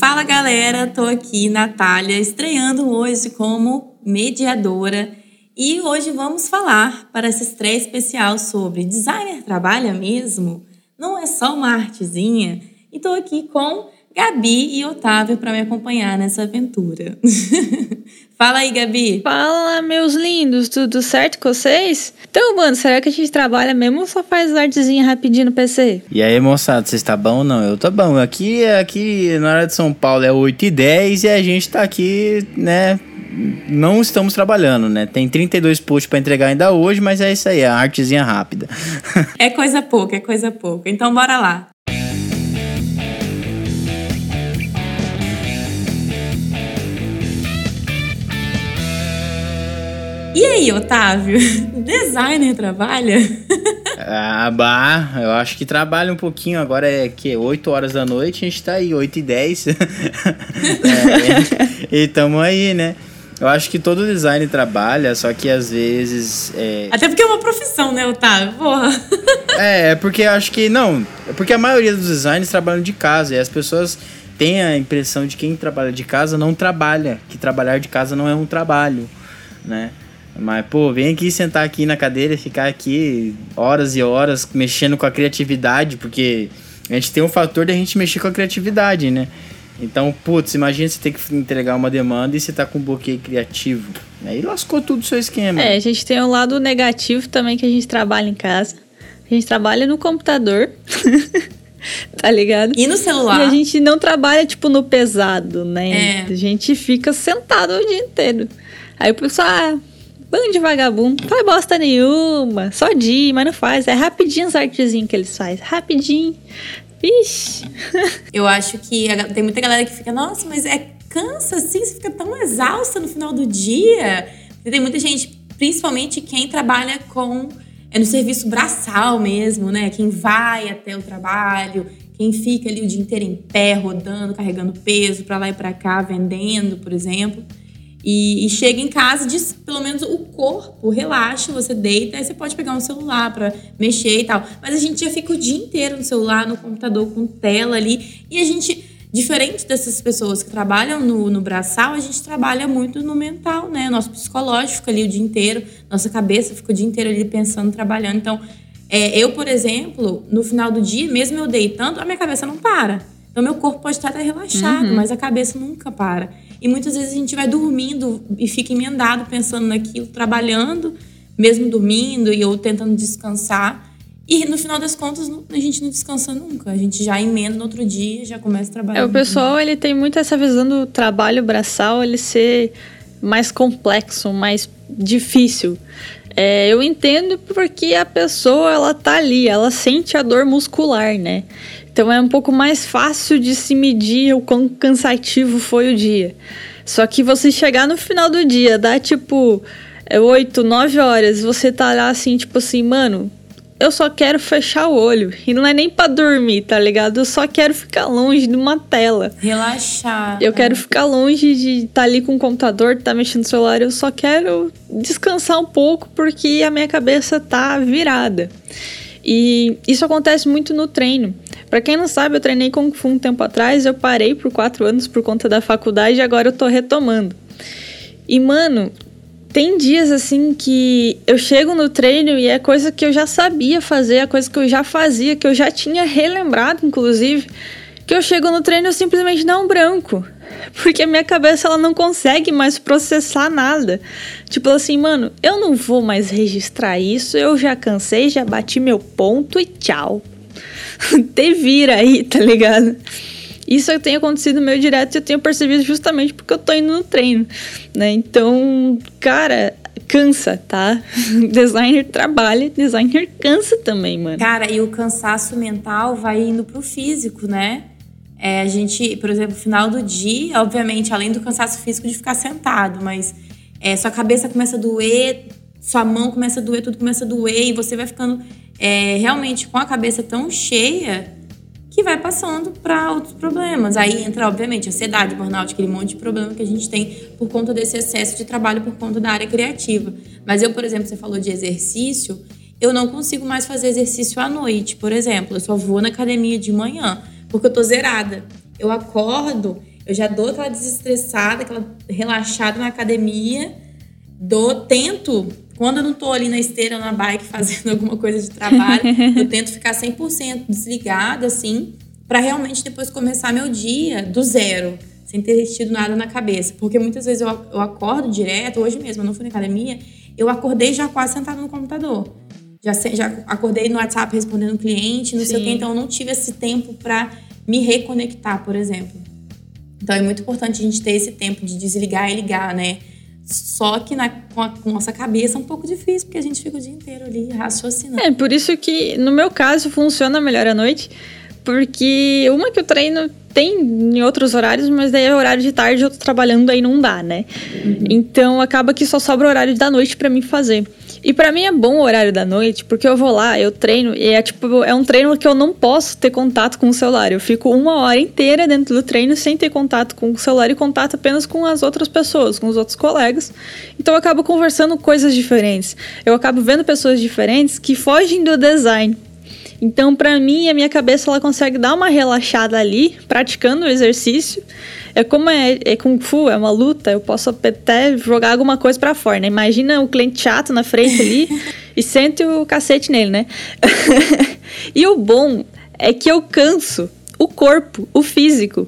Fala galera, tô aqui, Natália, estreando hoje como mediadora e hoje vamos falar para essa estreia especial sobre designer trabalha mesmo? Não é só uma artezinha? E tô aqui com Gabi e Otávio para me acompanhar nessa aventura. Fala aí, Gabi. Fala, meus lindos, tudo certo com vocês? Então, mano, será que a gente trabalha mesmo ou só faz artezinha rapidinho no PC? E aí, moçada, vocês tá bom ou não? Eu tô bom. Aqui, aqui na área de São Paulo é 8 e 10 e a gente tá aqui, né, não estamos trabalhando, né? Tem 32 posts para entregar ainda hoje, mas é isso aí, é a artezinha rápida. é coisa pouca, é coisa pouca. Então bora lá. E aí, Otávio? Designer trabalha? Ah, bah, eu acho que trabalha um pouquinho. Agora é que 8 horas da noite, a gente tá aí, 8 e 10. é, e tamo aí, né? Eu acho que todo design trabalha, só que às vezes. É... Até porque é uma profissão, né, Otávio? Porra. é, é porque eu acho que. Não, é porque a maioria dos designers trabalham de casa e as pessoas têm a impressão de que quem trabalha de casa não trabalha, que trabalhar de casa não é um trabalho, né? Mas, pô, vem aqui sentar aqui na cadeira e ficar aqui horas e horas mexendo com a criatividade, porque a gente tem um fator de a gente mexer com a criatividade, né? Então, putz, imagina você ter que entregar uma demanda e você tá com um bloqueio criativo. Aí lascou tudo o seu esquema. É, a gente tem um lado negativo também que a gente trabalha em casa. A gente trabalha no computador. tá ligado? E no celular. E a gente não trabalha, tipo, no pesado, né? É. A gente fica sentado o dia inteiro. Aí o pessoal, ah, Bando de vagabundo, faz bosta nenhuma, só dia, mas não faz. É rapidinho as artezinhas que eles fazem, rapidinho. Vixe. Eu acho que tem muita galera que fica, nossa, mas é cansa assim, você fica tão exausta no final do dia. tem muita gente, principalmente quem trabalha com é no serviço braçal mesmo, né? Quem vai até o trabalho, quem fica ali o dia inteiro em pé, rodando, carregando peso para lá e para cá, vendendo, por exemplo. E, e, chega em casa, diz pelo menos o corpo relaxa, você deita, aí você pode pegar um celular para mexer e tal. Mas a gente já fica o dia inteiro no celular, no computador, com tela ali. E a gente, diferente dessas pessoas que trabalham no, no braçal, a gente trabalha muito no mental, né? Nosso psicológico fica ali o dia inteiro, nossa cabeça fica o dia inteiro ali pensando, trabalhando. Então, é, eu, por exemplo, no final do dia, mesmo eu deitando, a minha cabeça não para. Então, meu corpo pode estar até relaxado, uhum. mas a cabeça nunca para. E muitas vezes a gente vai dormindo e fica emendado pensando naquilo, trabalhando, mesmo dormindo e ou tentando descansar. E no final das contas, a gente não descansa nunca. A gente já emenda no outro dia, já começa a trabalhar. É, o pessoal, ele tem muito essa visão do trabalho braçal, ele ser mais complexo, mais difícil. É, eu entendo porque a pessoa, ela tá ali, ela sente a dor muscular, né? Então é um pouco mais fácil de se medir o quão cansativo foi o dia. Só que você chegar no final do dia, dá tipo 8, é, 9 horas, você tá lá assim, tipo assim, mano, eu só quero fechar o olho. E não é nem para dormir, tá ligado? Eu só quero ficar longe de uma tela. Relaxar. Eu quero ficar longe de estar tá ali com o computador, estar tá mexendo no celular. Eu só quero descansar um pouco porque a minha cabeça tá virada. E isso acontece muito no treino. Para quem não sabe, eu treinei Kung Fu um tempo atrás, eu parei por quatro anos por conta da faculdade e agora eu tô retomando. E, mano, tem dias assim que eu chego no treino e é coisa que eu já sabia fazer, é coisa que eu já fazia, que eu já tinha relembrado, inclusive, que eu chego no treino e eu simplesmente dá um branco. Porque a minha cabeça ela não consegue mais processar nada. Tipo assim, mano, eu não vou mais registrar isso, eu já cansei, já bati meu ponto e tchau. Te vira aí, tá ligado? Isso tem acontecido meu direto e eu tenho percebido justamente porque eu tô indo no treino, né? Então, cara, cansa, tá? designer trabalha, designer cansa também, mano. Cara, e o cansaço mental vai indo pro físico, né? É, a gente, por exemplo, final do dia, obviamente, além do cansaço físico de ficar sentado, mas é, sua cabeça começa a doer, sua mão começa a doer, tudo começa a doer, e você vai ficando é, realmente com a cabeça tão cheia que vai passando para outros problemas. Aí entra, obviamente, ansiedade, burnout, aquele monte de problema que a gente tem por conta desse excesso de trabalho por conta da área criativa. Mas eu, por exemplo, você falou de exercício, eu não consigo mais fazer exercício à noite, por exemplo. Eu só vou na academia de manhã, porque eu tô zerada. Eu acordo eu já dou aquela desestressada, aquela relaxada na academia, dou, tento, quando eu não tô ali na esteira, na bike, fazendo alguma coisa de trabalho, eu tento ficar 100% desligada, assim, para realmente depois começar meu dia do zero, sem ter tido nada na cabeça. Porque muitas vezes eu, eu acordo direto, hoje mesmo, eu não fui na academia, eu acordei já quase sentado no computador. Já, já acordei no WhatsApp respondendo cliente, não Sim. sei o quê, então eu não tive esse tempo para me reconectar, por exemplo. Então é muito importante a gente ter esse tempo de desligar e ligar, né? Só que na, com, a, nossa cabeça é um pouco difícil, porque a gente fica o dia inteiro ali raciocinando. É, por isso que no meu caso funciona melhor à noite, porque uma que eu treino tem em outros horários, mas daí é horário de tarde eu tô trabalhando aí não dá, né? Uhum. Então acaba que só sobra o horário da noite para mim fazer. E para mim é bom o horário da noite, porque eu vou lá, eu treino, e é tipo, é um treino que eu não posso ter contato com o celular. Eu fico uma hora inteira dentro do treino sem ter contato com o celular e contato apenas com as outras pessoas, com os outros colegas. Então eu acabo conversando coisas diferentes. Eu acabo vendo pessoas diferentes que fogem do design. Então, para mim, a minha cabeça ela consegue dar uma relaxada ali, praticando o exercício. É como é, é Kung Fu, é uma luta, eu posso até jogar alguma coisa para fora, né? Imagina o cliente chato na frente ali e sente o cacete nele, né? e o bom é que eu canso o corpo, o físico.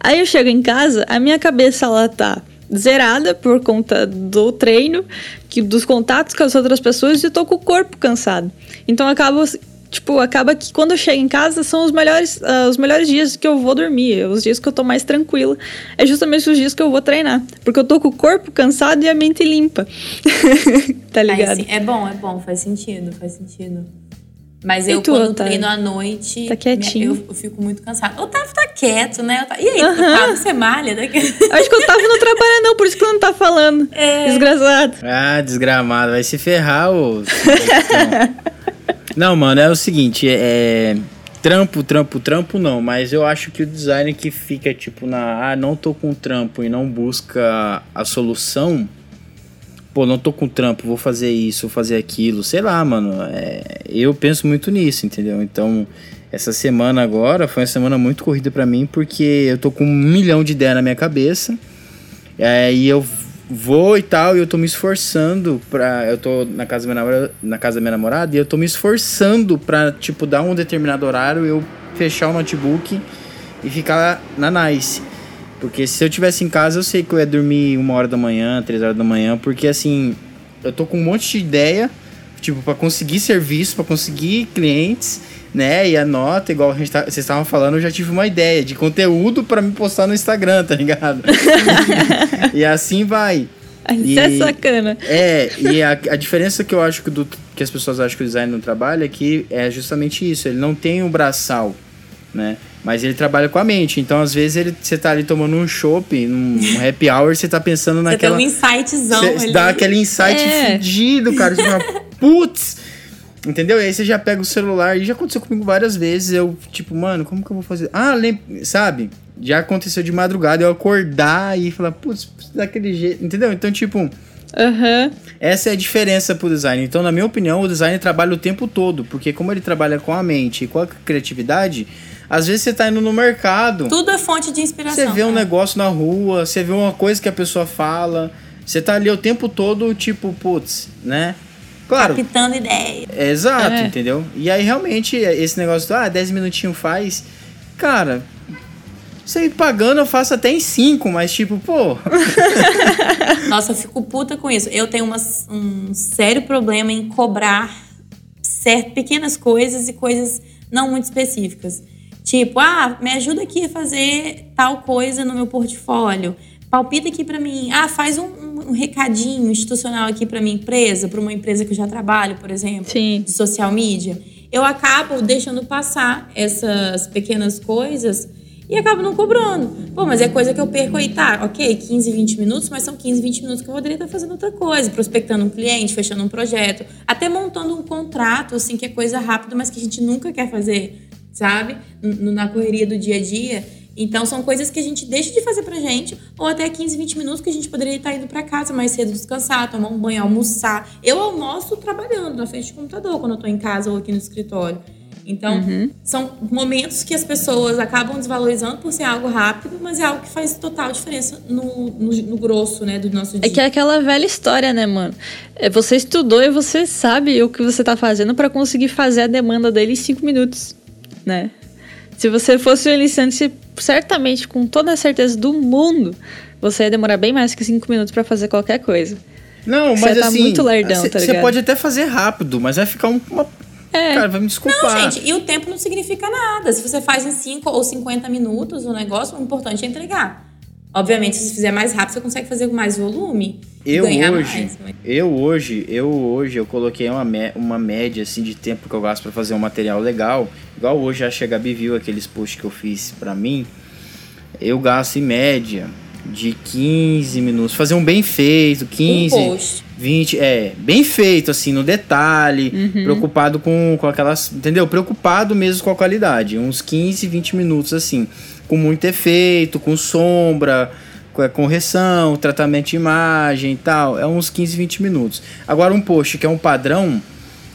Aí eu chego em casa, a minha cabeça ela tá zerada por conta do treino, que, dos contatos com as outras pessoas e eu tô com o corpo cansado. Então eu acabo tipo, acaba que quando eu chego em casa são os melhores, uh, os melhores dias que eu vou dormir, os dias que eu tô mais tranquila. É justamente os dias que eu vou treinar. Porque eu tô com o corpo cansado e a mente limpa. tá ligado? Aí, é bom, é bom, faz sentido, faz sentido. Mas eu, tu, quando Otávio? treino à noite, tá quietinho. Eu, eu, fico muito cansada. O Otávio tá quieto, né? E aí, uhum. Otávio, você malha? Daqui... Acho que o Otávio não trabalha, não, por isso que ele não tá falando. É... Desgraçado. Ah, desgramado. Vai se ferrar, ô. Não, mano, é o seguinte, é. Trampo, trampo, trampo não, mas eu acho que o design que fica tipo na. Ah, não tô com trampo e não busca a solução. Pô, não tô com trampo, vou fazer isso, vou fazer aquilo, sei lá, mano. É, eu penso muito nisso, entendeu? Então, essa semana agora foi uma semana muito corrida para mim, porque eu tô com um milhão de ideias na minha cabeça. É, e eu vou e tal, e eu tô me esforçando pra. Eu tô na casa da minha namorada, na casa da minha namorada e eu tô me esforçando pra, tipo, dar um determinado horário, eu fechar o notebook e ficar na nice. Porque se eu tivesse em casa, eu sei que eu ia dormir uma hora da manhã, três horas da manhã, porque assim, eu tô com um monte de ideia, tipo, para conseguir serviço, para conseguir clientes, né? E a nota, igual a gente tá, vocês estavam falando, eu já tive uma ideia de conteúdo para me postar no Instagram, tá ligado? e assim vai. Isso é sacana. É, e a, a diferença que eu acho que, do, que as pessoas acham que o design não trabalha é que é justamente isso, ele não tem um braçal, né? Mas ele trabalha com a mente. Então, às vezes, ele, você tá ali tomando um chopp, um, happy hour, você tá pensando naquela. Você tem um insightzão ali. Dá aquele insight é. fudido, cara. Você fala, putz! Entendeu? E aí você já pega o celular, e já aconteceu comigo várias vezes. Eu, tipo, mano, como que eu vou fazer? Ah, lembra, sabe? Já aconteceu de madrugada eu acordar e falar, putz, daquele jeito. Entendeu? Então, tipo. Uhum. Essa é a diferença pro design. Então, na minha opinião, o design trabalha o tempo todo. Porque como ele trabalha com a mente e com a criatividade, às vezes você tá indo no mercado. Tudo é fonte de inspiração. Você vê um negócio na rua, você vê uma coisa que a pessoa fala. Você tá ali o tempo todo, tipo, putz, né? Claro. Captando ideia. Exato, é. entendeu? E aí, realmente, esse negócio do, ah, 10 minutinhos faz. Cara, você pagando eu faço até em 5, mas tipo, pô. Nossa, eu fico puta com isso. Eu tenho uma, um sério problema em cobrar certas pequenas coisas e coisas não muito específicas. Tipo, ah, me ajuda aqui a fazer tal coisa no meu portfólio. Palpita aqui para mim. Ah, faz um, um recadinho institucional aqui para minha empresa, para uma empresa que eu já trabalho, por exemplo, Sim. de social media. Eu acabo deixando passar essas pequenas coisas e acabo não cobrando. Pô, mas é coisa que eu perco aí, tá? Ok, 15, 20 minutos, mas são 15, 20 minutos que eu poderia estar fazendo outra coisa, prospectando um cliente, fechando um projeto, até montando um contrato, assim, que é coisa rápida, mas que a gente nunca quer fazer, sabe? Na correria do dia a dia. Então são coisas que a gente deixa de fazer pra gente, ou até 15, 20 minutos que a gente poderia estar indo para casa mais cedo descansar, tomar um banho, almoçar. Eu almoço trabalhando na frente do computador quando eu tô em casa ou aqui no escritório. Então, Uhum. são momentos que as pessoas acabam desvalorizando por ser algo rápido, mas é algo que faz total diferença no, no, no grosso, né, do nosso dia. É que é aquela velha história, né, mano? É, você estudou e você sabe o que você tá fazendo pra conseguir fazer a demanda dele em cinco minutos, né? Se você fosse um iniciante, certamente, com toda a certeza do mundo, você ia demorar bem mais que cinco minutos pra fazer qualquer coisa. Não, Você mas tá assim. muito lerdão, Você tá ligado? pode até fazer rápido, mas vai ficar um- uma. É. Cara, vai me desculpar. Não, gente, e o tempo não significa nada. Se você faz em 5 ou 50 minutos o negócio, o importante é entregar. Obviamente, se você fizer mais rápido, você consegue fazer com mais volume Eu hoje, mais. mas- eu hoje, eu hoje, eu coloquei uma, uma média assim de tempo que eu gasto pra fazer um material legal. Igual hoje, acho que a Gabi viu aqueles posts que eu fiz pra mim. Eu gasto em média de 15 minutos. Fazer um bem feito, 15, Um post. 20, é, bem feito assim, no detalhe, Uhum. preocupado com, com aquelas, entendeu? Preocupado mesmo com a qualidade, uns 15, 20 minutos assim, com muito efeito, com sombra, com a correção, tratamento de imagem e tal, é uns 15, 20 minutos. Agora um post que é um padrão,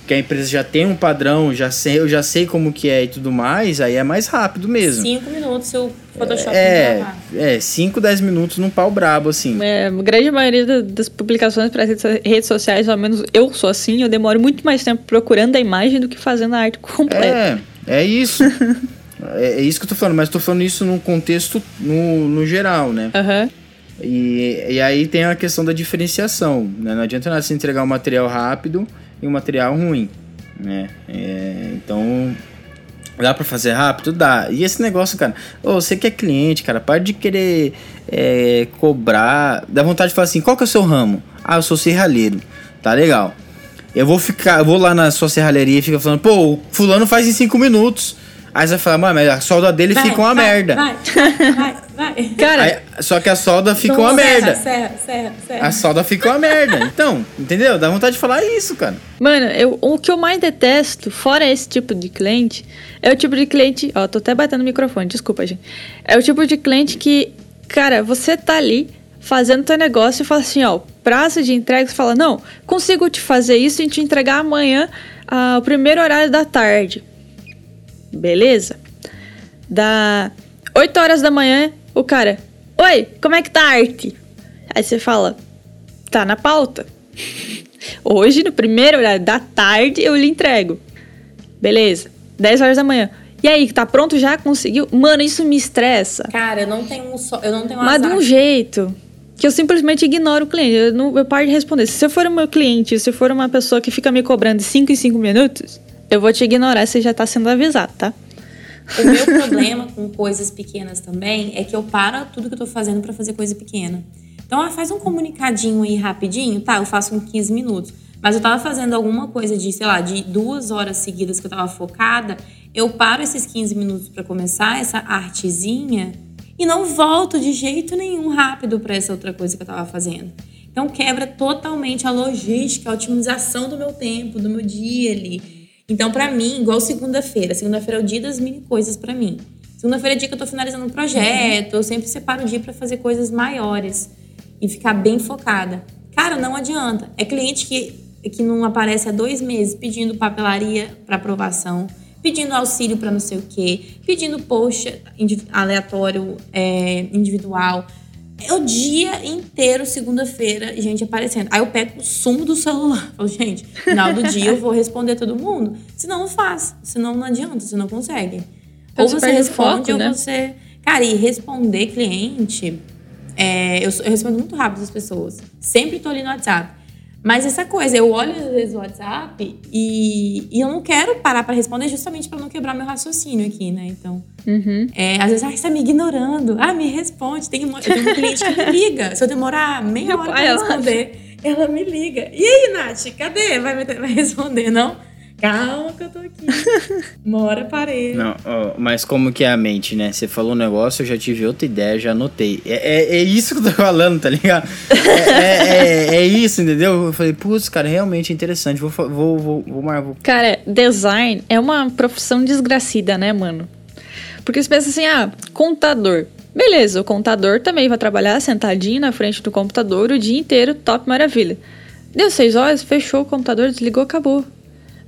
que a empresa já tem um padrão, já sei, eu já sei como que é e tudo mais, aí é mais rápido mesmo. 5 minutos se o Photoshop É, gravar. é, 5, 10 minutos num pau brabo, assim. É, a grande maioria da- das publicações para redes, redes sociais, ao menos eu sou assim, eu demoro muito mais tempo procurando a imagem do que fazendo a arte completa. É, é isso. é, é isso que eu tô falando, mas tô falando isso num contexto no, no geral, né? Aham. E, e aí tem a questão da diferenciação, né? Não adianta nada você entregar um material rápido e um material ruim, né? É, então, dá pra fazer rápido? Dá. E esse negócio, cara, ô, você que é cliente, cara, para de querer é, cobrar, dá vontade de falar assim, qual que é o seu ramo? Ah, eu sou serralheiro, tá legal. Eu vou ficar, eu vou lá na sua serralheria e fica falando, pô, fulano faz em cinco minutos. Aí você vai falar, mano, mas a solda dele Vai, fica uma vai, merda. Vai, vai, vai. Cara, Aí- só que a solda fica uma Serra, merda. Serra, serra, serra. A solda fica uma merda. Então, entendeu? Dá vontade de falar isso, cara. Mano, eu, o que eu mais detesto, fora esse tipo de cliente, é o tipo de cliente. Ó, tô até batendo o microfone, desculpa, gente. É o tipo de cliente que, cara, você tá ali fazendo teu negócio e fala assim, ó, prazo de entrega, você fala, não, consigo te fazer isso e te entregar amanhã ao primeiro horário da tarde. Beleza? Da 8 horas da manhã, o cara, oi, como é que tá a arte? Aí você fala, tá na pauta. Hoje, no primeiro horário da tarde, eu lhe entrego. Beleza. 10 horas da manhã. E aí, tá pronto já? Conseguiu? Mano, isso me estressa. Cara, eu não tenho um só. Eu não tenho Mas de azar. um jeito que eu simplesmente ignoro o cliente. Eu, não, eu paro de responder. Se você for o meu cliente, se for uma pessoa que fica me cobrando de 5 em 5 minutos, eu vou te ignorar. Você já tá sendo avisado, tá? O meu problema com coisas pequenas também é que eu paro tudo que eu tô fazendo pra fazer coisa pequena. Então, ah, faz um comunicadinho aí rapidinho, tá? Eu faço em 15 minutos. Mas eu tava fazendo alguma coisa de, sei lá, de duas horas seguidas que eu tava focada. Eu paro esses 15 minutos pra começar essa artezinha e não volto de jeito nenhum rápido pra essa outra coisa que eu tava fazendo. Então quebra totalmente a logística, a otimização do meu tempo, do meu dia ali. Então, pra mim, igual segunda-feira. Segunda-feira é o dia das mini coisas pra mim. Segunda-feira é dia que eu tô finalizando um projeto. Eu sempre separo o dia pra fazer coisas maiores e ficar bem focada. Cara, não adianta. É cliente que, que não aparece há dois meses pedindo papelaria pra aprovação, pedindo auxílio pra não sei o quê, pedindo post aleatório, é, individual. É o dia inteiro, segunda-feira, gente aparecendo. Aí eu pego o sumo do celular. Falo, gente, final do dia eu vou responder todo mundo. Senão não faz. Senão não adianta, você não consegue. Então ou você responde foco, ou né? você. Cara, e responder cliente. é, eu, eu respondo muito rápido as pessoas. Sempre tô ali no WhatsApp. Mas essa coisa, eu olho às vezes o WhatsApp e, e eu não quero parar pra responder justamente pra não quebrar meu raciocínio aqui, né? Então, Uhum. é, às vezes, ah, você tá me ignorando. Ah, me responde. Tem uma, eu tenho uma cliente que me liga. Se eu demorar meia hora ela- responder, ela me liga. E aí, Nath, cadê? Vai, vai responder, não? Calma que eu tô aqui. Uma hora parei. Não, ó, mas como que é a mente, né? Você falou um negócio, eu já tive outra ideia, já anotei. É, é, é isso que eu tô falando, tá ligado? É, é, é- é isso, entendeu? Eu falei, putz, cara, realmente interessante. Vou, vou, vou, vou, vou Cara, design é uma profissão desgracida, né, mano? Porque você pensa assim, ah, contador. Beleza, o contador também vai trabalhar sentadinho na frente do computador o dia inteiro, top maravilha. Deu seis horas, fechou o computador, desligou, acabou.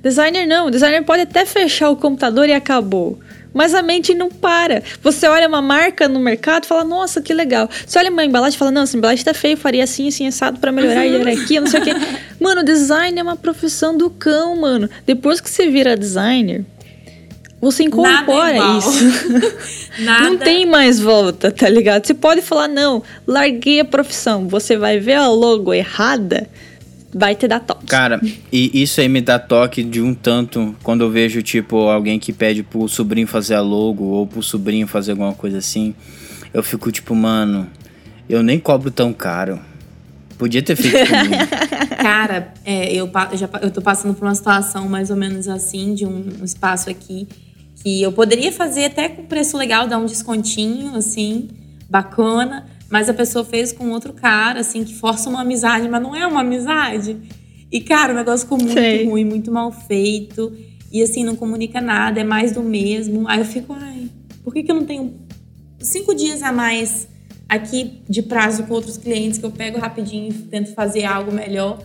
Designer não. Designer pode até fechar o computador e acabou. Mas a mente não para. Você olha uma marca no mercado e fala, nossa, que legal. Você olha uma embalagem e fala, não, essa embalagem tá feia, faria assim, assim, assado pra melhorar uhum. hierarquia, não sei o quê. Mano, design é uma profissão do cão, mano. Depois que você vira designer, você incorpora isso. não tem mais volta, tá ligado? Você pode falar, não, larguei a profissão. Você vai ver a logo errada, vai te dar toque. Cara, e isso aí me dá toque de um tanto quando eu vejo, tipo, alguém que pede pro sobrinho fazer a logo ou pro sobrinho fazer alguma coisa assim. Eu fico tipo, mano, eu nem cobro tão caro. Podia ter feito comigo. Cara, é, eu, já, eu tô passando por uma situação mais ou menos assim, de um, um espaço aqui que eu poderia fazer até com preço legal, dar um descontinho, assim, bacana, mas a pessoa fez com outro cara, assim, que força uma amizade, mas não é uma amizade. E, cara, o negócio ficou muito Sei. ruim, muito mal feito. E, assim, não comunica nada, é mais do mesmo. Aí eu fico, ai, por que, que eu não tenho cinco dias a mais aqui de prazo com outros clientes que eu pego rapidinho e tento fazer algo melhor?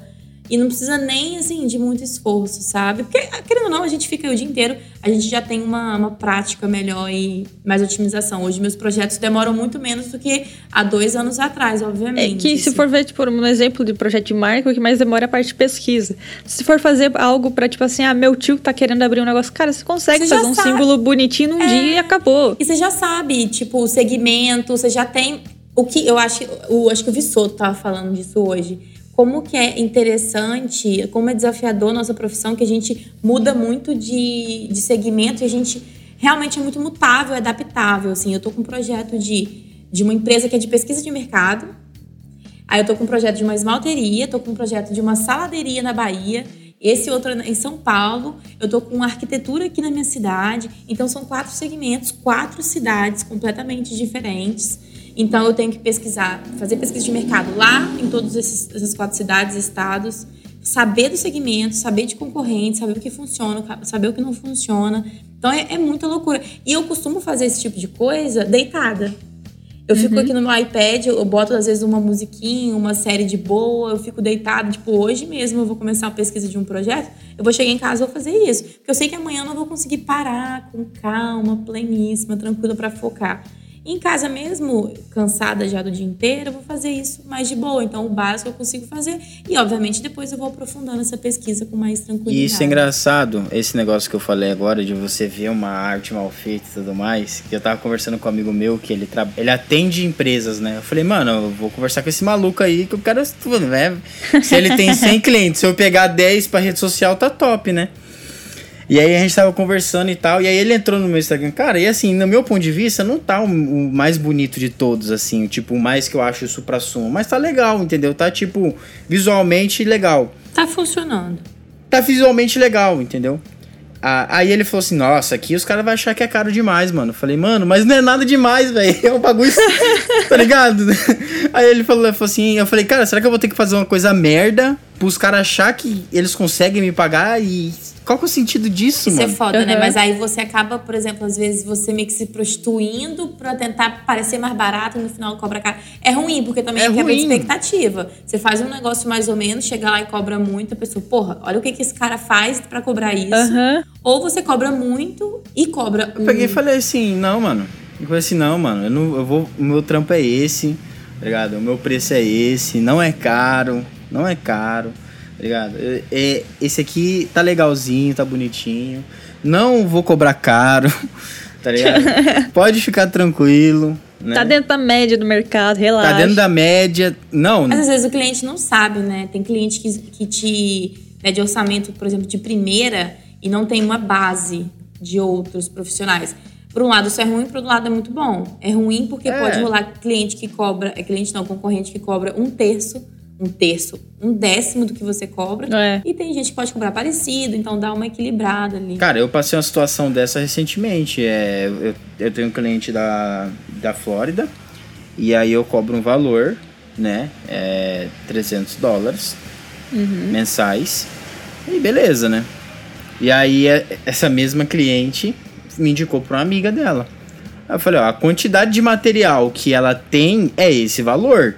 E não precisa nem, assim, de muito esforço, sabe? Porque, querendo ou não, a gente fica o dia inteiro, a gente já tem uma, uma prática melhor e mais otimização. Hoje, meus projetos demoram muito menos do que há dois anos atrás, obviamente. É que, se assim. for ver, tipo, um exemplo de projeto de marca, o que mais demora é a parte de pesquisa. Se for fazer algo pra, tipo assim, ah, meu tio tá querendo abrir um negócio, cara, você consegue você fazer um sabe. símbolo bonitinho num é... dia e acabou. E você já sabe, tipo, o segmento, você já tem. O que eu acho, o, acho que o Vissoto tava falando disso hoje como que é interessante, como é desafiador nossa profissão, que a gente muda muito de, de segmento e a gente realmente é muito mutável, adaptável. Assim, eu estou com um projeto de, de uma empresa que é de pesquisa de mercado, aí eu estou com um projeto de uma esmalteria, estou com um projeto de uma saladeria na Bahia, esse outro em São Paulo, eu estou com arquitetura aqui na minha cidade. Então, são quatro segmentos, quatro cidades completamente diferentes. Então eu tenho que pesquisar, fazer pesquisa de mercado lá em todas essas quatro cidades, estados, saber do segmento, saber de concorrentes, saber o que funciona, saber o que não funciona. Então é, é muita loucura. E eu costumo fazer esse tipo de coisa deitada. Eu fico uhum. aqui no meu iPad, eu boto às vezes uma musiquinha, uma série de boa, eu fico deitada. Tipo, hoje mesmo eu vou começar a pesquisa de um projeto, eu vou chegar em casa e vou fazer isso. Porque eu sei que amanhã eu não vou conseguir parar com calma, pleníssima, tranquila para focar. Em casa mesmo, cansada já do dia inteiro, eu vou fazer isso mais de boa. Então, o básico eu consigo fazer. E, obviamente, depois eu vou aprofundando essa pesquisa com mais tranquilidade. E isso é engraçado, esse negócio que eu falei agora, de você ver uma arte mal feita e tudo mais. Que eu tava conversando com um amigo meu que ele, tra... ele atende empresas, né? Eu falei, mano, eu vou conversar com esse maluco aí que eu quero né? Se ele tem 100 clientes, se eu pegar 10 pra rede social, tá top, né? E aí a gente tava conversando e tal, e aí ele entrou no meu Instagram. Cara, e assim, no meu ponto de vista, não tá o, o mais bonito de todos, assim, tipo, o mais que eu acho supra-sumo. Mas tá legal, entendeu? Tá, tipo, visualmente legal. Tá funcionando. Tá visualmente legal, entendeu? aí ele falou assim: Nossa, aqui os caras vão achar que é caro demais, mano. Eu falei, mano, mas não é nada demais, velho. É um bagulho. tá ligado? Aí ele falou, falou assim: Eu falei, cara, será que eu vou ter que fazer uma coisa merda pros caras achar que eles conseguem me pagar e qual que é o sentido disso, Isso mano? é foda, uhum. né? Mas aí você acaba, por exemplo, às vezes você meio que se prostituindo pra tentar parecer mais barato e no final cobra caro. É ruim, porque também é, é quebra de expectativa. Você faz um negócio mais ou menos, chega lá e cobra muito, a pessoa, porra, olha o que, que esse cara faz pra cobrar isso. Uhum. Ou você cobra muito e cobra. Eu peguei e falei assim, não, mano. Eu falei assim, não, mano, eu, não, eu vou. O meu trampo é esse, tá ligado? O meu preço é esse, não é caro, não é caro ligado? É, é, esse aqui tá legalzinho, tá bonitinho. Não vou cobrar caro, tá ligado? Pode ficar tranquilo. Né? Tá dentro da média do mercado, relaxa. Tá dentro da média. Não. Mas às vezes o cliente não sabe, né? Tem cliente que, que te pede orçamento, por exemplo, de primeira e não tem uma base de outros profissionais. Por um lado, isso é ruim, por outro lado, é muito bom. É ruim porque é. pode rolar cliente que cobra, é cliente não, concorrente que cobra um terço um terço, um décimo do que você cobra. É. E tem gente que pode cobrar parecido, então dá uma equilibrada ali. Cara, eu passei uma situação dessa recentemente. É, eu, eu tenho um cliente da, da Flórida e aí eu cobro um valor, né? É 300 dólares uhum. mensais. E beleza, né? E aí é, essa mesma cliente me indicou para uma amiga dela. Aí eu falei, ó, a quantidade de material que ela tem é esse valor.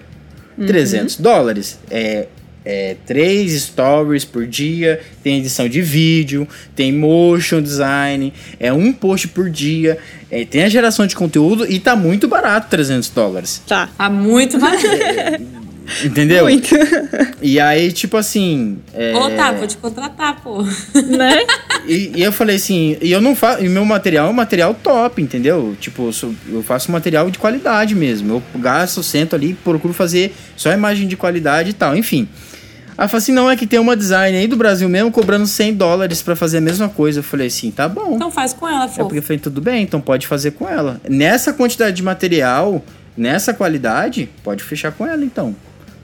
300 uhum. dólares. É, é, três stories por dia, tem edição de vídeo, tem motion design, é um post por dia, é, tem a geração de conteúdo e tá muito barato 300 dólares. Tá. Tá muito barato. Entendeu? Muito. E aí, tipo assim. É, Ô, tá, vou te contratar, pô. né? e, e eu falei assim, e eu não faço. E meu material é um material top, entendeu? Tipo, eu, sou- eu faço material de qualidade mesmo. Eu gasto, sento ali, procuro fazer só imagem de qualidade e tal, enfim. Aí falei assim, não, é que tem uma design aí do Brasil mesmo cobrando 100 dólares pra fazer a mesma coisa. Eu falei assim, tá bom. Então faz com ela, É fofo. porque eu falei, tudo bem, então pode fazer com ela. Nessa quantidade de material, nessa qualidade, pode fechar com ela então.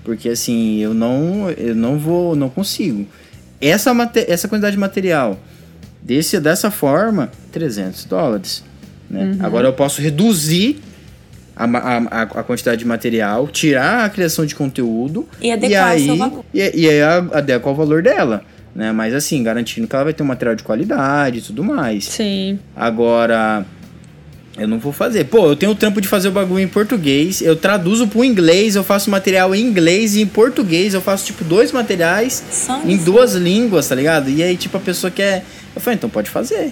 Porque assim, eu não, eu não vou, não consigo. Essa, essa quantidade de material, desse, dessa forma, 300 dólares. Né? Agora eu posso reduzir a, a, a, quantidade de material, tirar a criação de conteúdo E adequar ao aí, seu valor. E, e aí a- adequa ao valor dela. Né? Mas assim, garantindo que ela vai ter um material de qualidade e tudo mais. Sim. Agora, eu não vou fazer. Pô, eu tenho o trampo de fazer o bagulho em português, eu traduzo pro inglês, eu faço material em inglês e em português, eu faço tipo dois materiais Só em isso. duas línguas, tá ligado? E aí, tipo, a pessoa quer. Eu falei, então pode fazer.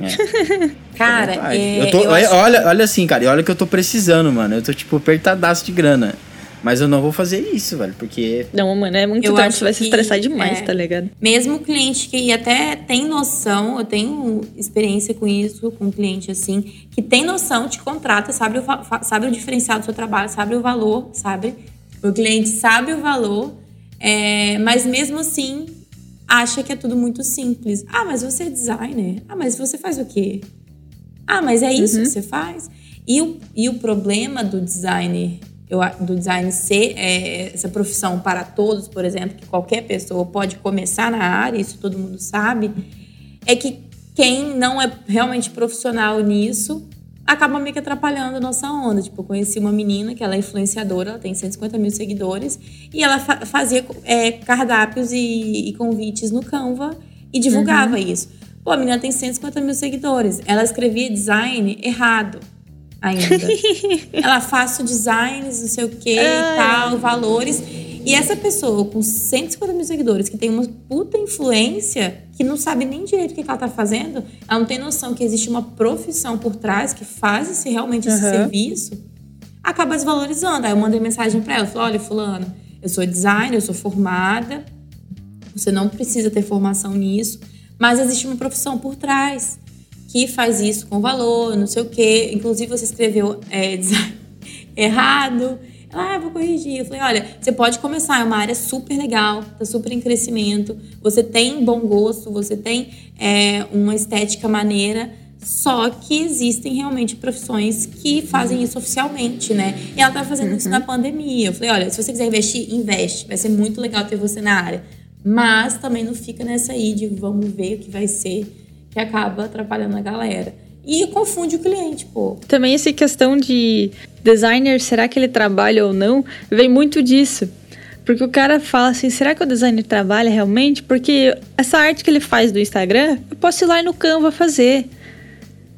É, Cara, é, eu tô, eu olha, acho- olha, olha assim, cara, e olha que eu tô precisando, mano. Eu tô, tipo, apertadaço de grana. Mas eu não vou fazer isso, velho, porque. Não, mano, é muito Eu tempo, você vai se estressar demais, é. tá ligado? Mesmo o cliente que até tem noção, eu tenho experiência com isso, com um cliente assim, que tem noção, te contrata, sabe o, sabe o diferencial do seu trabalho, sabe o valor, sabe? O cliente sabe o valor, é, mas mesmo assim acha que é tudo muito simples. Ah, mas você é designer. Ah, mas você faz o quê? Ah, mas é isso que você faz? E o, e o problema do designer, eu, do design ser é, essa profissão para todos, por exemplo, que qualquer pessoa pode começar na área, isso todo mundo sabe, é que quem não é realmente profissional nisso acaba meio que atrapalhando a nossa onda. Tipo, eu conheci uma menina que ela é influenciadora, ela tem 150 mil seguidores, e ela fa- fazia é, cardápios e, e convites no Canva e divulgava isso. Pô, a menina tem 150 mil seguidores. Ela escrevia design errado ainda. ela faço designs, não sei o que e tal, valores. E essa pessoa com 150 mil seguidores, que tem uma puta influência, que não sabe nem direito o que ela tá fazendo, ela não tem noção que existe uma profissão por trás que faz esse, realmente esse Aham. serviço, acaba desvalorizando. Aí eu mandei mensagem pra ela, falei, olha, fulano, eu sou designer, eu sou formada, você não precisa ter formação nisso, mas existe uma profissão por trás que faz isso com valor, não sei o quê. Inclusive, você escreveu é, errado. Ela, Ah, vou corrigir. Eu falei, olha, você pode começar, é uma área super legal, tá super em crescimento, você tem bom gosto, você tem é, uma estética maneira, só que existem realmente profissões que fazem isso oficialmente, né? E ela tá fazendo isso na pandemia. Eu falei, olha, se você quiser investir, investe. Vai ser muito legal ter você na área. Mas também não fica nessa aí de vamos ver o que vai ser, que acaba atrapalhando a galera. E confunde o cliente, pô. Também essa questão de designer, será que ele trabalha ou não, vem muito disso. Porque o cara fala assim, será que o designer trabalha realmente? Porque essa arte que ele faz do Instagram, eu posso ir lá no Canva fazer.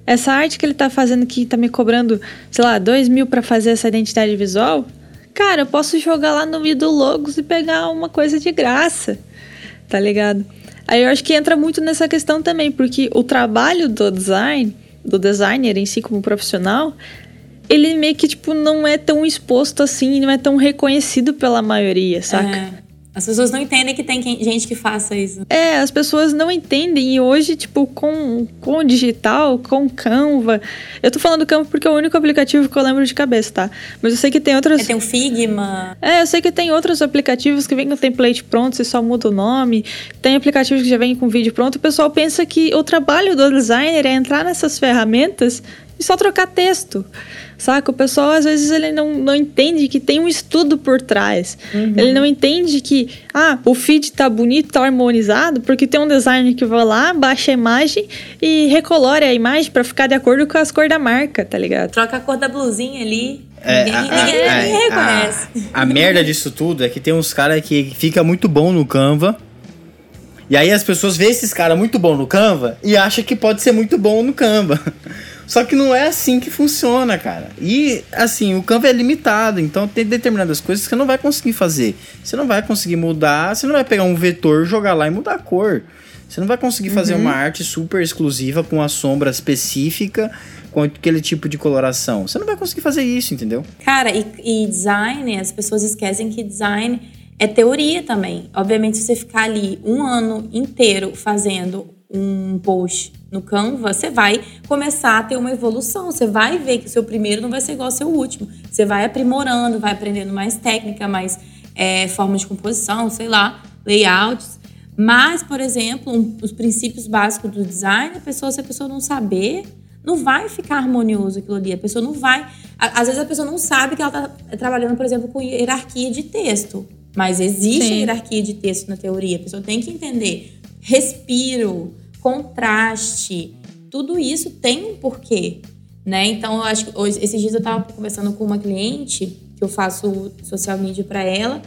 Essa arte que ele tá fazendo que tá me cobrando, sei lá, dois mil pra fazer essa identidade visual, cara, eu posso jogar lá no Mido Logos e pegar uma coisa de graça, tá ligado? Aí eu acho que entra muito nessa questão também, porque o trabalho do design, do designer em si como profissional, ele meio que, tipo, não é tão exposto assim, não é tão reconhecido pela maioria, saca? É. As pessoas não entendem que tem gente que faça isso. É, as pessoas não entendem e hoje, tipo, com, com o digital, com Canva. Eu tô falando Canva porque é o único aplicativo que eu lembro de cabeça, tá? Mas eu sei que tem outras. É, tem o Figma. É, eu sei que tem outros aplicativos que vêm com template pronto, você só muda o nome. Tem aplicativos que já vêm com vídeo pronto. O pessoal pensa que o trabalho do designer é entrar nessas ferramentas e só trocar texto. Saca? O pessoal, às vezes, ele não, não entende que tem um estudo por trás. Ele não entende que, ah, o feed tá bonito, tá harmonizado, porque tem um designer que vai lá, baixa a imagem e recolore a imagem pra ficar de acordo com as cores da marca, tá ligado? Troca a cor da blusinha ali. É, ninguém, a, a- ninguém, a- reconhece. a- a merda disso tudo é que tem uns caras que fica muito bom no Canva. E aí as pessoas veem esses caras muito bom no Canva e acham que pode ser muito bom no Canva. Só que não é assim que funciona, cara. E, assim, o Canva é limitado, então tem determinadas coisas que você não vai conseguir fazer. Você não vai conseguir mudar, você não vai pegar um vetor, jogar lá e mudar a cor. Você não vai conseguir fazer Uhum. uma arte super exclusiva com a sombra específica, com aquele tipo de coloração. Você não vai conseguir fazer isso, entendeu? Cara, e, e design, as pessoas esquecem que design é teoria também. Obviamente, se você ficar ali um ano inteiro fazendo um post no Canva, você vai começar a ter uma evolução. Você vai ver que o seu primeiro não vai ser igual ao seu último. Você vai aprimorando, vai aprendendo mais técnica, mais é, forma de composição, sei lá, layouts. Mas, por exemplo, um- os princípios básicos do design, a pessoa, se a pessoa não saber, não vai ficar harmonioso aquilo ali. A pessoa não vai. a- Às vezes a pessoa não sabe que ela está trabalhando, por exemplo, com hierarquia de texto. Mas existe hierarquia de texto na teoria. A pessoa tem que entender. Respiro, contraste, tudo isso tem um porquê. Né? Então, eu acho que hoje, esses dias eu estava conversando com uma cliente, que eu faço social media para ela,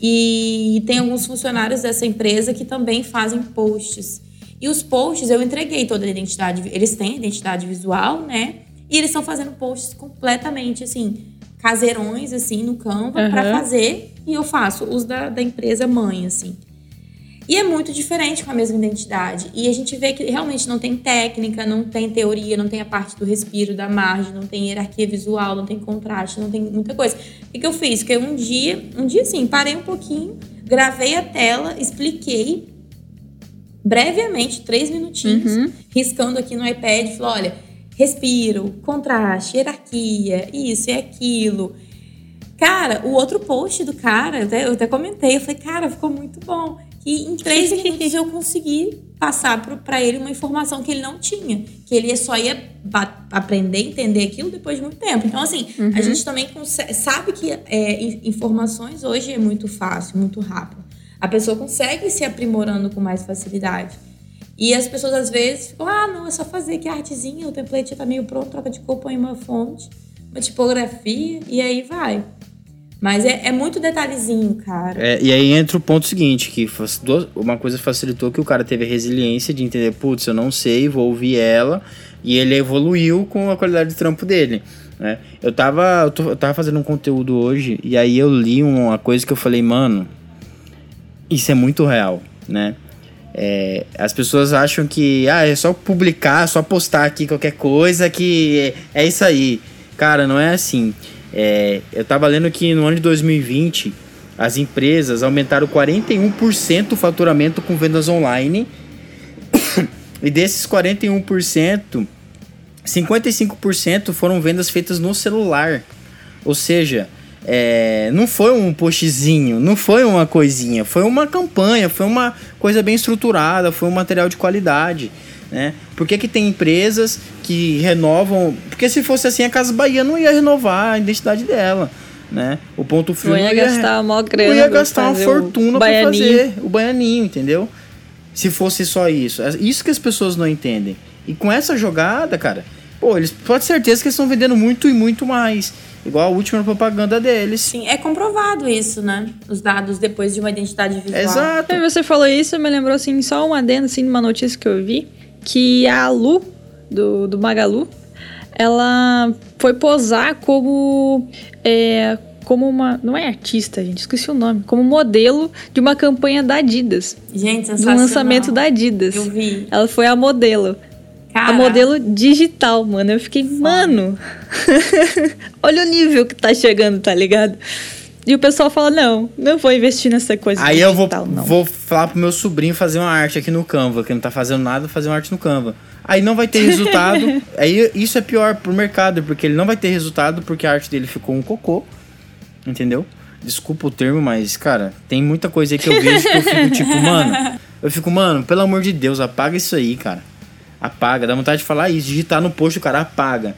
e tem alguns funcionários dessa empresa que também fazem posts. E os posts eu entreguei toda a identidade, eles têm identidade visual, né? E eles estão fazendo posts completamente assim, caseirões assim no Canva para Aham. fazer e eu faço os da, da empresa mãe assim. E é muito diferente com a mesma identidade. E a gente vê que realmente não tem técnica, não tem teoria, não tem a parte do respiro, da margem, não tem hierarquia visual, não tem contraste, não tem muita coisa. O que, eu fiz? Que um dia, um dia assim, parei um pouquinho, gravei a tela, expliquei brevemente, três minutinhos, riscando aqui no iPad, falei, olha, respiro, contraste, hierarquia, isso e aquilo. Cara, o outro post do cara, eu até, eu até comentei, eu falei, cara, ficou muito bom. Que em três minutos eu consegui passar pra ele uma informação que ele não tinha. Que ele só ia aprender, entender aquilo depois de muito tempo. Então, assim, a gente também sabe que é, in- informações hoje é muito fácil, muito rápido. A pessoa consegue se aprimorando com mais facilidade. E as pessoas às vezes ficam, ah, não, é só fazer que a artezinha, o template já tá meio pronto, troca de cor, põe uma fonte, uma tipografia e aí vai. Mas é, é muito detalhezinho, cara. É, e aí entra o ponto seguinte, que uma coisa facilitou que o cara teve a resiliência de entender, putz, eu não sei, vou ouvir ela, e ele evoluiu com a qualidade de trampo dele. Né? Eu, tava, eu, tô- eu tava fazendo um conteúdo hoje, e aí eu li uma coisa que eu falei, mano, isso é muito real, né? É, as pessoas acham que ah, é só publicar, só postar aqui qualquer coisa que é, é isso aí. Cara, não é assim. É, eu tava lendo que no ano de 2020 as empresas aumentaram 41% o faturamento com vendas online. e desses 41%, 55% foram vendas feitas no celular. Ou seja, é, não foi um postzinho, não foi uma coisinha, foi uma campanha, foi uma coisa bem estruturada, foi um material de qualidade. Né? Por que, que tem empresas que renovam? Porque se fosse assim, a Casa Bahia não ia renovar a identidade dela. Né? O ponto frio Não ia gastar a maior grana não ia gastar uma fortuna pra baianinho. fazer o baianinho, entendeu? Se fosse só isso. É Isso que as pessoas não entendem. E com essa jogada, cara, pô, eles pode ter certeza que eles estão vendendo muito e muito mais. Igual a última propaganda deles. Sim, é comprovado isso, né? Os dados depois de uma identidade visual. Exato. Você falou isso, me lembrou assim, só um adendo assim, numa notícia que eu vi, que a Lu, do, do Magalu, ela foi posar como. É, como uma. Não é artista, gente, esqueci o nome. Como modelo de uma campanha da Adidas. Gente, Do lançamento da Adidas. Eu vi. Ela foi a modelo. Cara, A modelo digital, mano. Eu fiquei, mano. olha o nível que tá chegando, tá ligado? E o pessoal fala: não, não vou investir nessa coisa Aí eu vou, digital, não. vou falar pro meu sobrinho fazer uma arte aqui no Canva, que não tá fazendo nada, fazer uma arte no Canva. Aí não vai ter resultado. Aí isso é pior pro mercado, porque ele não vai ter resultado porque a arte dele ficou um cocô. Entendeu? Desculpa o termo, mas, cara, tem muita coisa aí que eu vejo que eu fico tipo, mano. Eu fico, mano, pelo amor de Deus, apaga isso aí, cara. Apaga, dá vontade de falar isso, digitar no post, o cara apaga,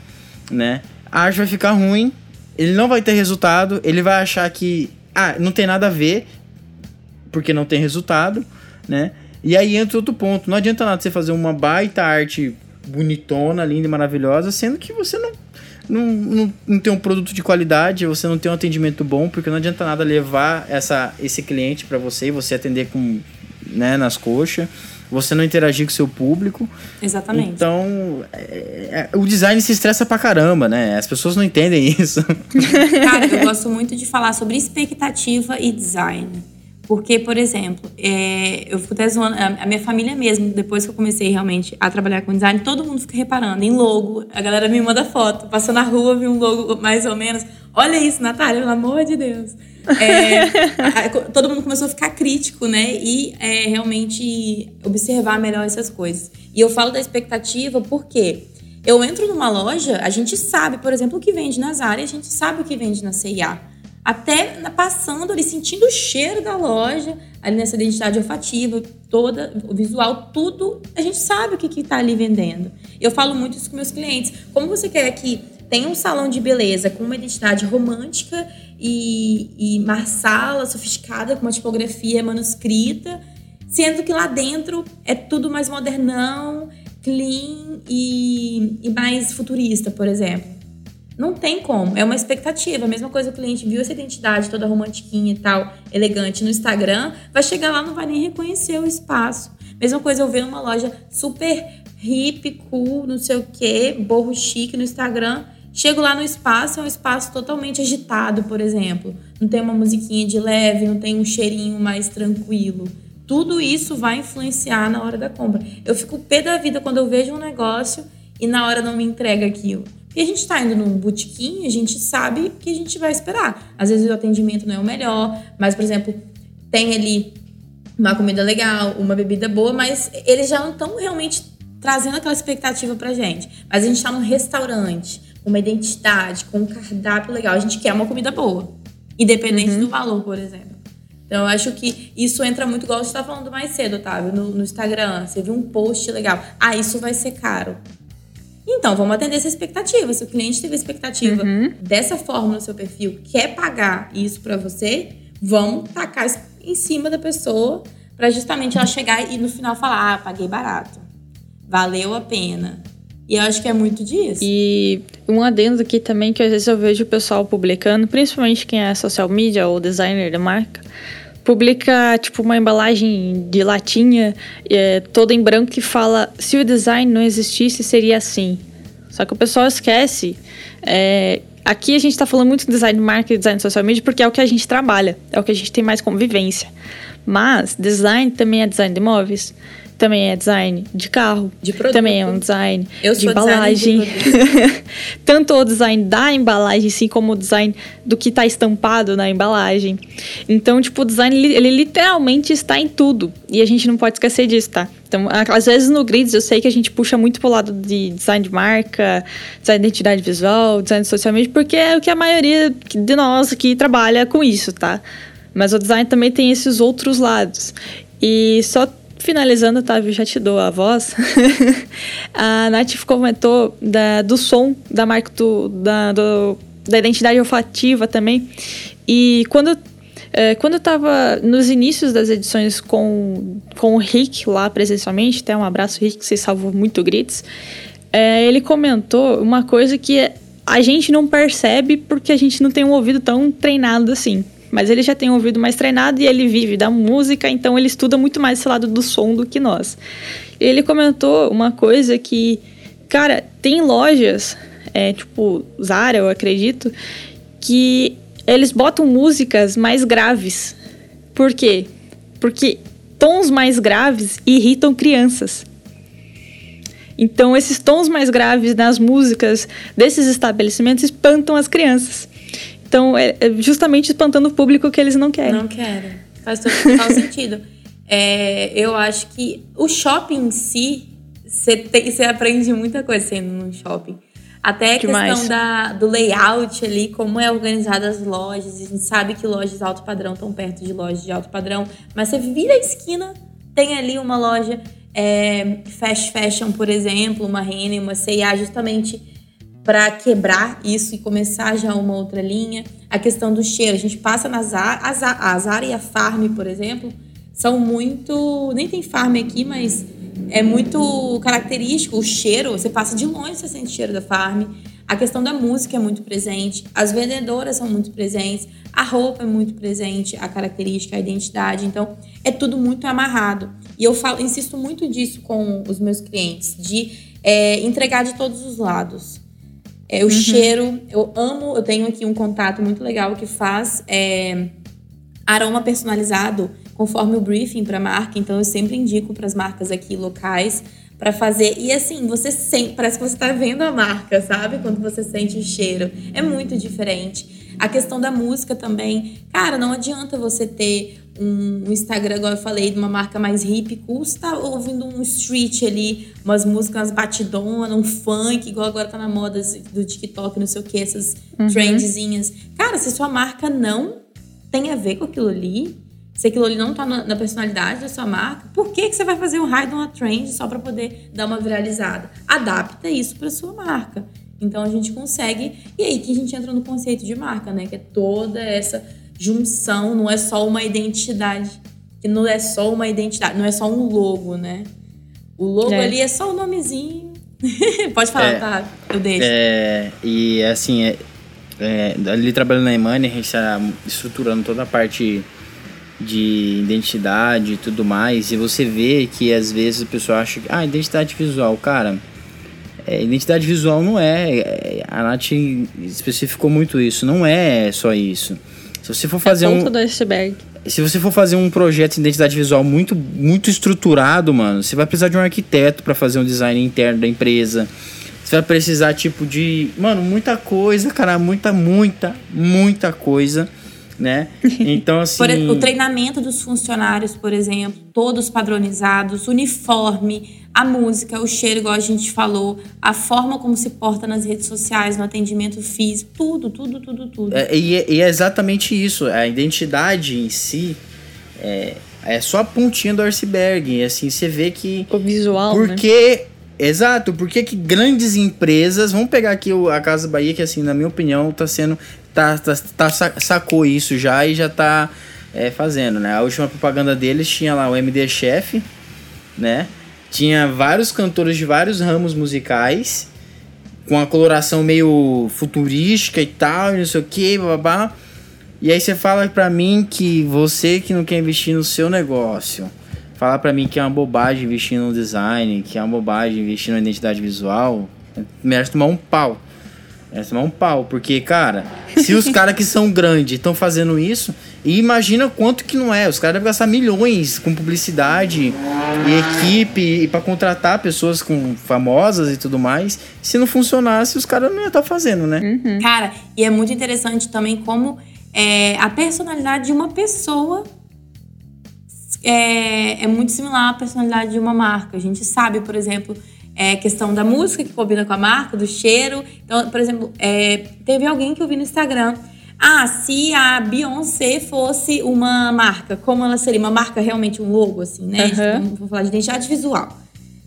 né? A arte vai ficar ruim, ele não vai ter resultado, ele vai achar que, ah, não tem nada a ver, porque não tem resultado, né? E aí entra outro ponto, não adianta nada você fazer uma baita arte bonitona, linda e maravilhosa, sendo que você não, não, não, não tem um produto de qualidade, você não tem um atendimento bom, porque não adianta nada levar essa, esse cliente para você e você atender com, né, nas coxas, você não interagir com o seu público. Exatamente. Então, é, é, o design se estressa pra caramba, né? As pessoas não entendem isso. Cara, eu gosto muito de falar sobre expectativa e design. Porque, por exemplo, é, eu fico até zoando, a minha família mesmo, depois que eu comecei realmente a trabalhar com design, todo mundo fica reparando em logo. A galera me manda foto, passou na rua, vi um logo mais ou menos. Olha isso, Natália, pelo amor de Deus. É, todo mundo começou a ficar crítico, né? E é, realmente observar melhor essas coisas. E eu falo da expectativa porque eu entro numa loja, a gente sabe, por exemplo, o que vende nas áreas, a gente sabe o que vende na CIA até passando ali, sentindo o cheiro da loja, ali nessa identidade olfativa, toda, o visual, tudo, a gente sabe o que está ali vendendo. Eu falo muito isso com meus clientes. Como você quer que tenha um salão de beleza com uma identidade romântica e, e marsala, sofisticada, com uma tipografia manuscrita, sendo que lá dentro é tudo mais modernão, clean e, e mais futurista, por exemplo. Não tem como. É uma expectativa. A mesma coisa o cliente viu essa identidade toda romantiquinha e tal, elegante no Instagram, vai chegar lá não vai nem reconhecer o espaço. Mesma coisa eu ver uma loja super hip, cool, não sei o quê, borro chique no Instagram. Chego lá no espaço, é um espaço totalmente agitado, por exemplo. Não tem uma musiquinha de leve, não tem um cheirinho mais tranquilo. Tudo isso vai influenciar na hora da compra. Eu fico pé da vida quando eu vejo um negócio e na hora não me entrega aquilo. E a gente está indo num botequim, a gente sabe que a gente vai esperar. Às vezes o atendimento não é o melhor, mas, por exemplo, tem ali uma comida legal, uma bebida boa, mas eles já não estão realmente trazendo aquela expectativa pra gente. Mas a gente está num restaurante, uma identidade, com um cardápio legal. A gente quer uma comida boa, independente uhum. do valor, por exemplo. Então, eu acho que isso entra muito, igual você estava falando mais cedo, Otávio, no, no Instagram. Você viu um post legal. Ah, isso vai ser caro. Então, vamos atender essa expectativa. Se o cliente teve expectativa uhum. dessa forma no seu perfil, quer pagar isso para você, vamos tacar em cima da pessoa para justamente ela chegar e no final falar: ah, paguei barato, valeu a pena. E eu acho que é muito disso. E um adendo aqui também que às vezes eu vejo o pessoal publicando, principalmente quem é social media ou designer da marca, publica tipo uma embalagem de latinha é, toda em branco que fala se o design não existisse seria assim. Só que o pessoal esquece. É, aqui a gente está falando muito de design de marketing, design social media porque é o que a gente trabalha, é o que a gente tem mais convivência. Mas design também é design de imóveis também é design de carro, de produto. também é um design Eu de embalagem. De Tanto o design da embalagem, assim como o design do que está estampado na embalagem. Então, tipo, o design, ele literalmente está em tudo. E a gente não pode esquecer disso, tá? Então, às vezes no Grids eu sei que a gente puxa muito pro lado de design de marca, design de identidade visual, design de social media, porque é o que a maioria de nós aqui trabalha com isso, tá? Mas o design também tem esses outros lados. E só finalizando, Otávio, já te dou a voz. a Nath comentou da, do som da marca do, da, do, da identidade olfativa também. E quando é, quando eu estava nos inícios das edições com, com o Rick lá presencialmente, até um abraço, Rick, que você salvou muito gritos, é, ele comentou uma coisa que a gente não percebe porque a gente não tem um ouvido tão treinado assim mas ele já tem um ouvido mais treinado e ele vive da música, então ele estuda muito mais esse lado do som do que nós. Ele comentou uma coisa que, cara, tem lojas, é, tipo Zara, eu acredito, que eles botam músicas mais graves. Por quê? Porque tons mais graves irritam crianças. Então, esses tons mais graves nas músicas desses estabelecimentos espantam as crianças. Então, é, é justamente espantando o público que eles não querem. Não querem. Faz total sentido. É, eu acho que o shopping em si, você aprende muita coisa sendo no shopping. Até a Demais. questão da, do layout ali, como é organizada as lojas. A gente sabe que lojas alto padrão estão perto de lojas de alto padrão, mas você vira a esquina, tem ali uma loja é, fast fashion, por exemplo, uma Renner, uma C&A, justamente para quebrar isso e começar já uma outra linha. A questão do cheiro, a gente passa nas as, a Zara e a Farm, por exemplo, são muito, nem tem Farm aqui, mas é muito característico o cheiro, você passa de longe você sente o cheiro da Farm. A questão da música é muito presente, as vendedoras são muito presentes, a roupa é muito presente, a característica, a identidade, então é tudo muito amarrado. E eu falo, insisto muito disso com os meus clientes, de é, entregar de todos os lados. É, o uhum. cheiro, eu amo, eu tenho aqui um contato muito legal que faz é, aroma personalizado conforme o briefing para a marca, então eu sempre indico para as marcas aqui locais para fazer. E assim, você sente, parece que você está vendo a marca, sabe? Quando você sente o cheiro. É muito diferente. A questão da música também. Cara, não adianta você ter um Instagram, igual eu falei, de uma marca mais hip, custa ouvindo um street ali, umas músicas, umas batidonas, um funk, igual agora tá na moda do TikTok, não sei o que, essas uhum. trendzinhas. Cara, se sua marca não tem a ver com aquilo ali, se aquilo ali não tá na, na, personalidade da sua marca, por que, que você vai fazer um raio de uma trend só para poder dar uma viralizada? Adapta isso para sua marca. Então a gente consegue. E aí que a gente entra no conceito de marca, né? Que é toda essa junção, não é só uma identidade. Que não é só uma identidade, não é só um logo, né? O logo é. ali é só o nomezinho. Pode falar, é, tá? Eu deixo. É, e assim, é, é, ali trabalhando na Emani, a gente está estruturando toda a parte de identidade e tudo mais, e você vê que às vezes o pessoal acha que, ah, identidade visual, cara, é, identidade visual não é, é, a Nath especificou muito isso, não é só isso. Se você for fazer é um. Do iceberg. Se você for fazer um projeto de identidade visual muito, muito estruturado, mano, você vai precisar de um arquiteto para fazer um design interno da empresa. Você vai precisar, tipo, de. Mano, muita coisa, cara. Muita, muita, muita coisa né? Então, assim. Por, o treinamento dos funcionários, por exemplo, todos padronizados, uniforme, a música, o cheiro, igual a gente falou, a forma como se porta nas redes sociais, no atendimento físico, tudo, tudo, tudo, tudo. É, e, é, e, é exatamente isso. A identidade em si é, é só a pontinha do iceberg. E assim, você vê que. O visual. Né? Porque. Né? Exato, porque que grandes empresas, vamos pegar aqui a Casa Bahia, que assim, na minha opinião, está sendo tá, tá, tá, sacou isso já e já tá é, fazendo, né? A última propaganda deles tinha lá o MD Chef, né? Tinha vários cantores de vários ramos musicais, com a coloração meio futurística e tal, e não sei o que, babá. E aí você fala pra mim que você que não quer investir no seu negócio, falar pra mim que é uma bobagem investir no design, que é uma bobagem investir na identidade visual, merece tomar um pau. Merece tomar um pau, porque, cara, se os caras que são grandes estão fazendo isso, e imagina quanto que não é. Os caras devem gastar milhões com publicidade e equipe e para contratar pessoas com famosas e tudo mais. Se não funcionasse, os caras não iam estar tá fazendo, né? Uhum. Cara, e é muito interessante também como é, a personalidade de uma pessoa é, é muito similar à personalidade de uma marca. A gente sabe, por exemplo é, questão da música que combina com a marca, do cheiro. Então, por exemplo, é, teve alguém que eu vi no Instagram. Ah, se a Beyoncé fosse uma marca, como ela seria? Uma marca realmente, um logo, assim, né? Uhum. Vou falar de identidade visual.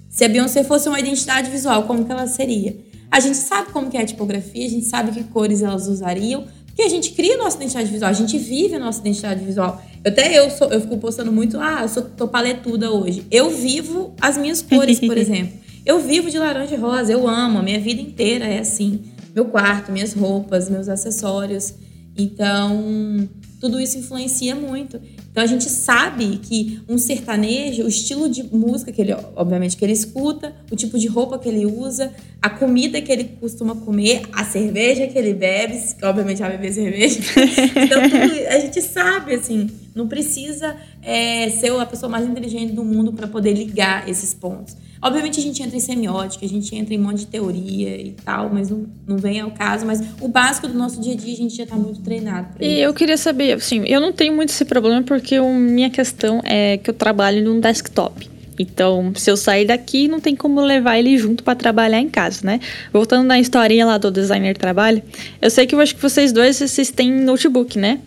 Se a Beyoncé fosse uma identidade visual, como que ela seria? A gente sabe como que é a tipografia, a gente sabe que cores elas usariam, porque a gente cria a nossa identidade visual, a gente vive a nossa identidade visual. Até eu sou, eu fico postando muito, ah, eu sou, tô paletuda hoje. Eu vivo as minhas cores, por exemplo. Eu vivo de laranja e rosa, eu amo, a minha vida inteira é assim. Meu quarto, minhas roupas, meus acessórios. Então, tudo isso influencia muito. Então a gente sabe que um sertanejo, o estilo de música que ele, obviamente, que ele escuta, o tipo de roupa que ele usa, a comida que ele costuma comer, a cerveja que ele bebe, que obviamente vai beber cerveja. Então tudo, a gente sabe, assim, não precisa é, ser a pessoa mais inteligente do mundo para poder ligar esses pontos. Obviamente a gente entra em semiótica, a gente entra em um monte de teoria e tal, mas não, não vem ao caso. Mas o básico do nosso dia a dia a gente já está muito treinado. e isso. eu queria saber, assim, eu não tenho muito esse problema porque o, minha questão é que eu trabalho num desktop. Então, se eu sair daqui, não tem como levar ele junto para trabalhar em casa, né? Voltando na historinha lá do designer trabalho, eu sei que eu acho que vocês dois vocês têm notebook, né?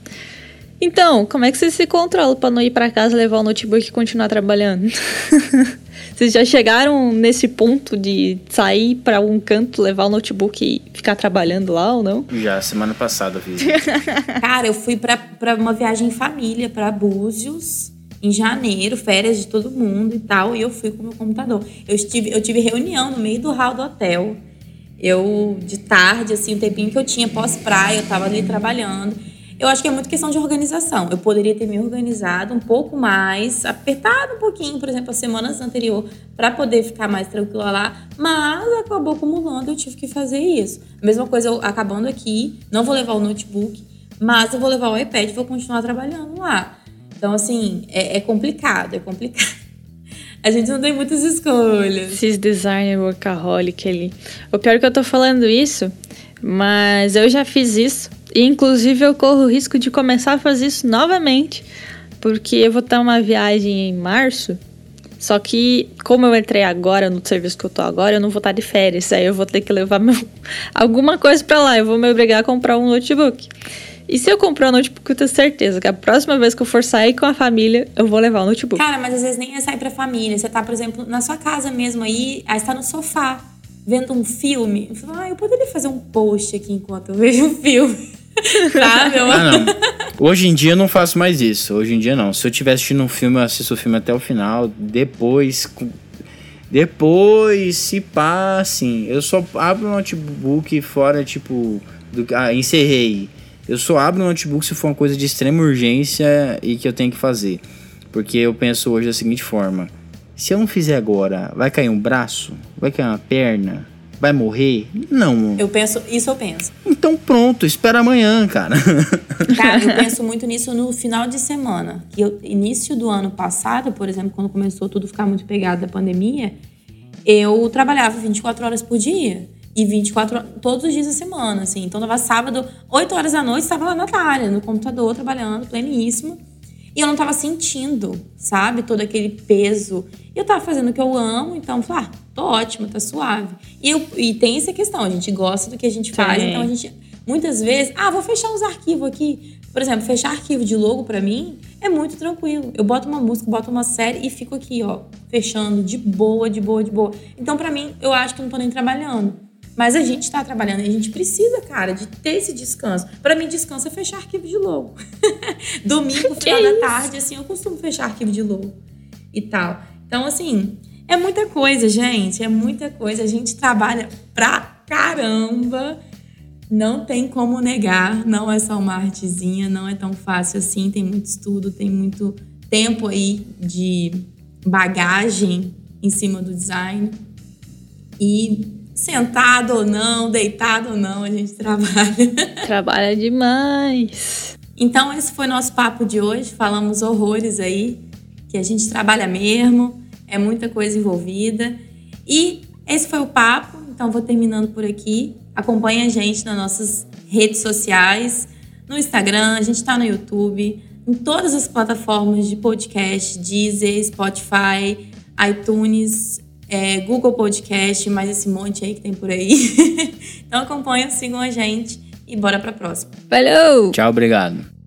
Então, como é que vocês se controlam para não ir para casa, levar o notebook e continuar trabalhando? Vocês já chegaram nesse ponto de sair para algum canto, levar o notebook e ficar trabalhando lá ou não? Já, semana passada eu fiz. Cara, eu fui para uma viagem em família, para Búzios, em janeiro, férias de todo mundo e tal, e eu fui com o meu computador. Eu tive, eu tive reunião no meio do hall do hotel. Eu, de tarde, assim, o tempinho que eu tinha pós-praia, eu tava ali trabalhando. Eu acho que é muito questão de organização. Eu poderia ter me organizado um pouco mais, apertado um pouquinho, por exemplo, as semanas anterior, para poder ficar mais tranquila lá, mas acabou acumulando, eu tive que fazer isso. Mesma coisa, eu, acabando aqui, não vou levar o notebook, mas eu vou levar o iPad e vou continuar trabalhando lá. Então, assim, é, é complicado, é complicado. A gente não tem muitas escolhas. Esses designer workaholic ali. O pior é que eu tô falando isso, mas eu já fiz isso. Inclusive eu corro o risco de começar a fazer isso novamente. Porque eu vou ter uma viagem em março. Só que, como eu entrei agora no serviço que eu tô agora, eu não vou estar de férias. Aí eu vou ter que levar meu, alguma coisa para lá. Eu vou me obrigar a comprar um notebook. E se eu comprar um notebook, eu tenho certeza que a próxima vez que eu for sair com a família, eu vou levar o notebook. Cara, mas às vezes nem é sair pra família. Você tá, por exemplo, na sua casa mesmo aí, aí você tá no sofá, vendo um filme. Eu falo, ah, eu poderia fazer um post aqui enquanto eu vejo um filme. Sabe? Ah, não. Hoje em dia eu não faço mais isso. Hoje em dia não. Se eu estiver assistindo um filme, eu assisto o filme até o final. Depois. Depois, se pá, assim. Eu só abro o notebook fora, tipo. Do, ah, encerrei eu só abro o notebook se for uma coisa de extrema urgência e que eu tenho que fazer. Porque eu penso hoje da seguinte forma: se eu não fizer agora, vai cair um braço? Vai cair uma perna? Vai morrer? Não. Eu penso, isso eu penso. Então pronto, espera amanhã, cara. Cara, eu penso muito nisso no final de semana. Que eu, início do ano passado, por exemplo, quando começou tudo ficar muito pegado da pandemia, eu trabalhava 24 horas por dia e 24 horas, todos os dias da semana, assim. Então, tava sábado, 8 horas da noite, estava lá na Natália, no computador, trabalhando, pleníssimo. E eu não tava sentindo, sabe, todo aquele peso. E eu tava fazendo o que eu amo, então, falei, ah, tô ótima, tá suave. E, eu, e tem essa questão, a gente gosta do que a gente faz, então a gente, muitas vezes, ah, vou fechar os arquivos aqui. Por exemplo, fechar arquivo de logo para mim é muito tranquilo. Eu boto uma música, boto uma série e fico aqui, ó, fechando de boa, de boa, de boa. Então, para mim, eu acho que não tô nem trabalhando. Mas a gente está trabalhando e a gente precisa, cara, de ter esse descanso. Para mim, descanso é fechar arquivo de logo. Domingo, final da tarde, assim, eu costumo fechar arquivo de logo e tal. Então, assim, é muita coisa, gente. É muita coisa. A gente trabalha pra caramba. Não tem como negar. Não é só uma artezinha, não é tão fácil assim. Tem muito estudo, tem muito tempo aí de bagagem em cima do design. E sentado ou não, deitado ou não, a gente trabalha. Trabalha demais. Então, esse foi nosso papo de hoje. Falamos horrores aí, que a gente trabalha mesmo, é muita coisa envolvida. E esse foi o papo. Então, vou terminando por aqui. Acompanhe a gente nas nossas redes sociais, no Instagram, a gente está no YouTube, em todas as plataformas de podcast, Deezer, Spotify, iTunes, é, Google Podcast, mais esse monte aí que tem por aí. então acompanham, sigam a gente e bora pra próxima. Valeu! Tchau, obrigado.